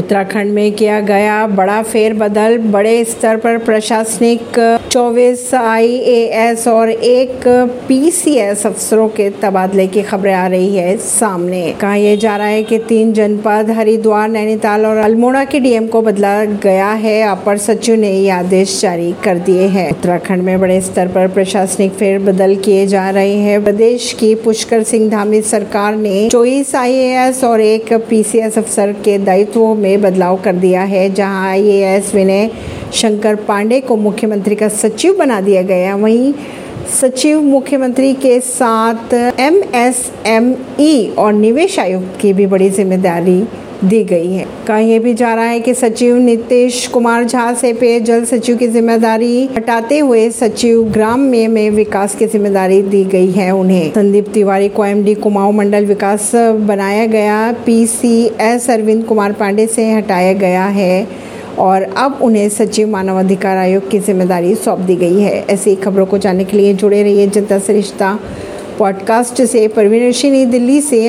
उत्तराखंड में किया गया बड़ा फेरबदल। बड़े स्तर पर प्रशासनिक चौबीस आईएएस और एक पीसीएस अफसरों के तबादले की खबरें आ रही है सामने। कहा यह जा रहा है कि तीन जनपद, हरिद्वार, नैनीताल और अल्मोड़ा के डीएम को बदला गया है। अपर सचिव ने ये आदेश जारी कर दिए हैं। उत्तराखंड में बड़े स्तर पर प्रशासनिक फेरबदल किए जा रहे हैं। प्रदेश की पुष्कर सिंह धामी सरकार ने चौबीस आईएएस और एक पीसीएस अफसर के दायित्व में बदलाव कर दिया है, जहाँ आईएएस विनय शंकर पांडे को मुख्यमंत्री का सचिव बना दिया गया। वहीं सचिव मुख्यमंत्री के साथ एमएसएमई और निवेश आयुक्त की भी बड़ी ज़िम्मेदारी दी गई है। कहा यह भी जा रहा है कि सचिव नीतीश कुमार झा से पेयजल सचिव की ज़िम्मेदारी हटाते हुए सचिव ग्राम में, में विकास की ज़िम्मेदारी दी गई है उन्हें। संदीप तिवारी को एमडी कुमाऊं मंडल विकास बनाया गया। पीसीएस अरविंद कुमार पांडे से हटाया गया है और अब उन्हें सचिव मानव अधिकार आयोग की ज़िम्मेदारी सौंप दी गई है। ऐसी खबरों को जानने के लिए जुड़े रहिए जनता सरिश्ता पॉडकास्ट से। परवीन ऋषि नई दिल्ली से।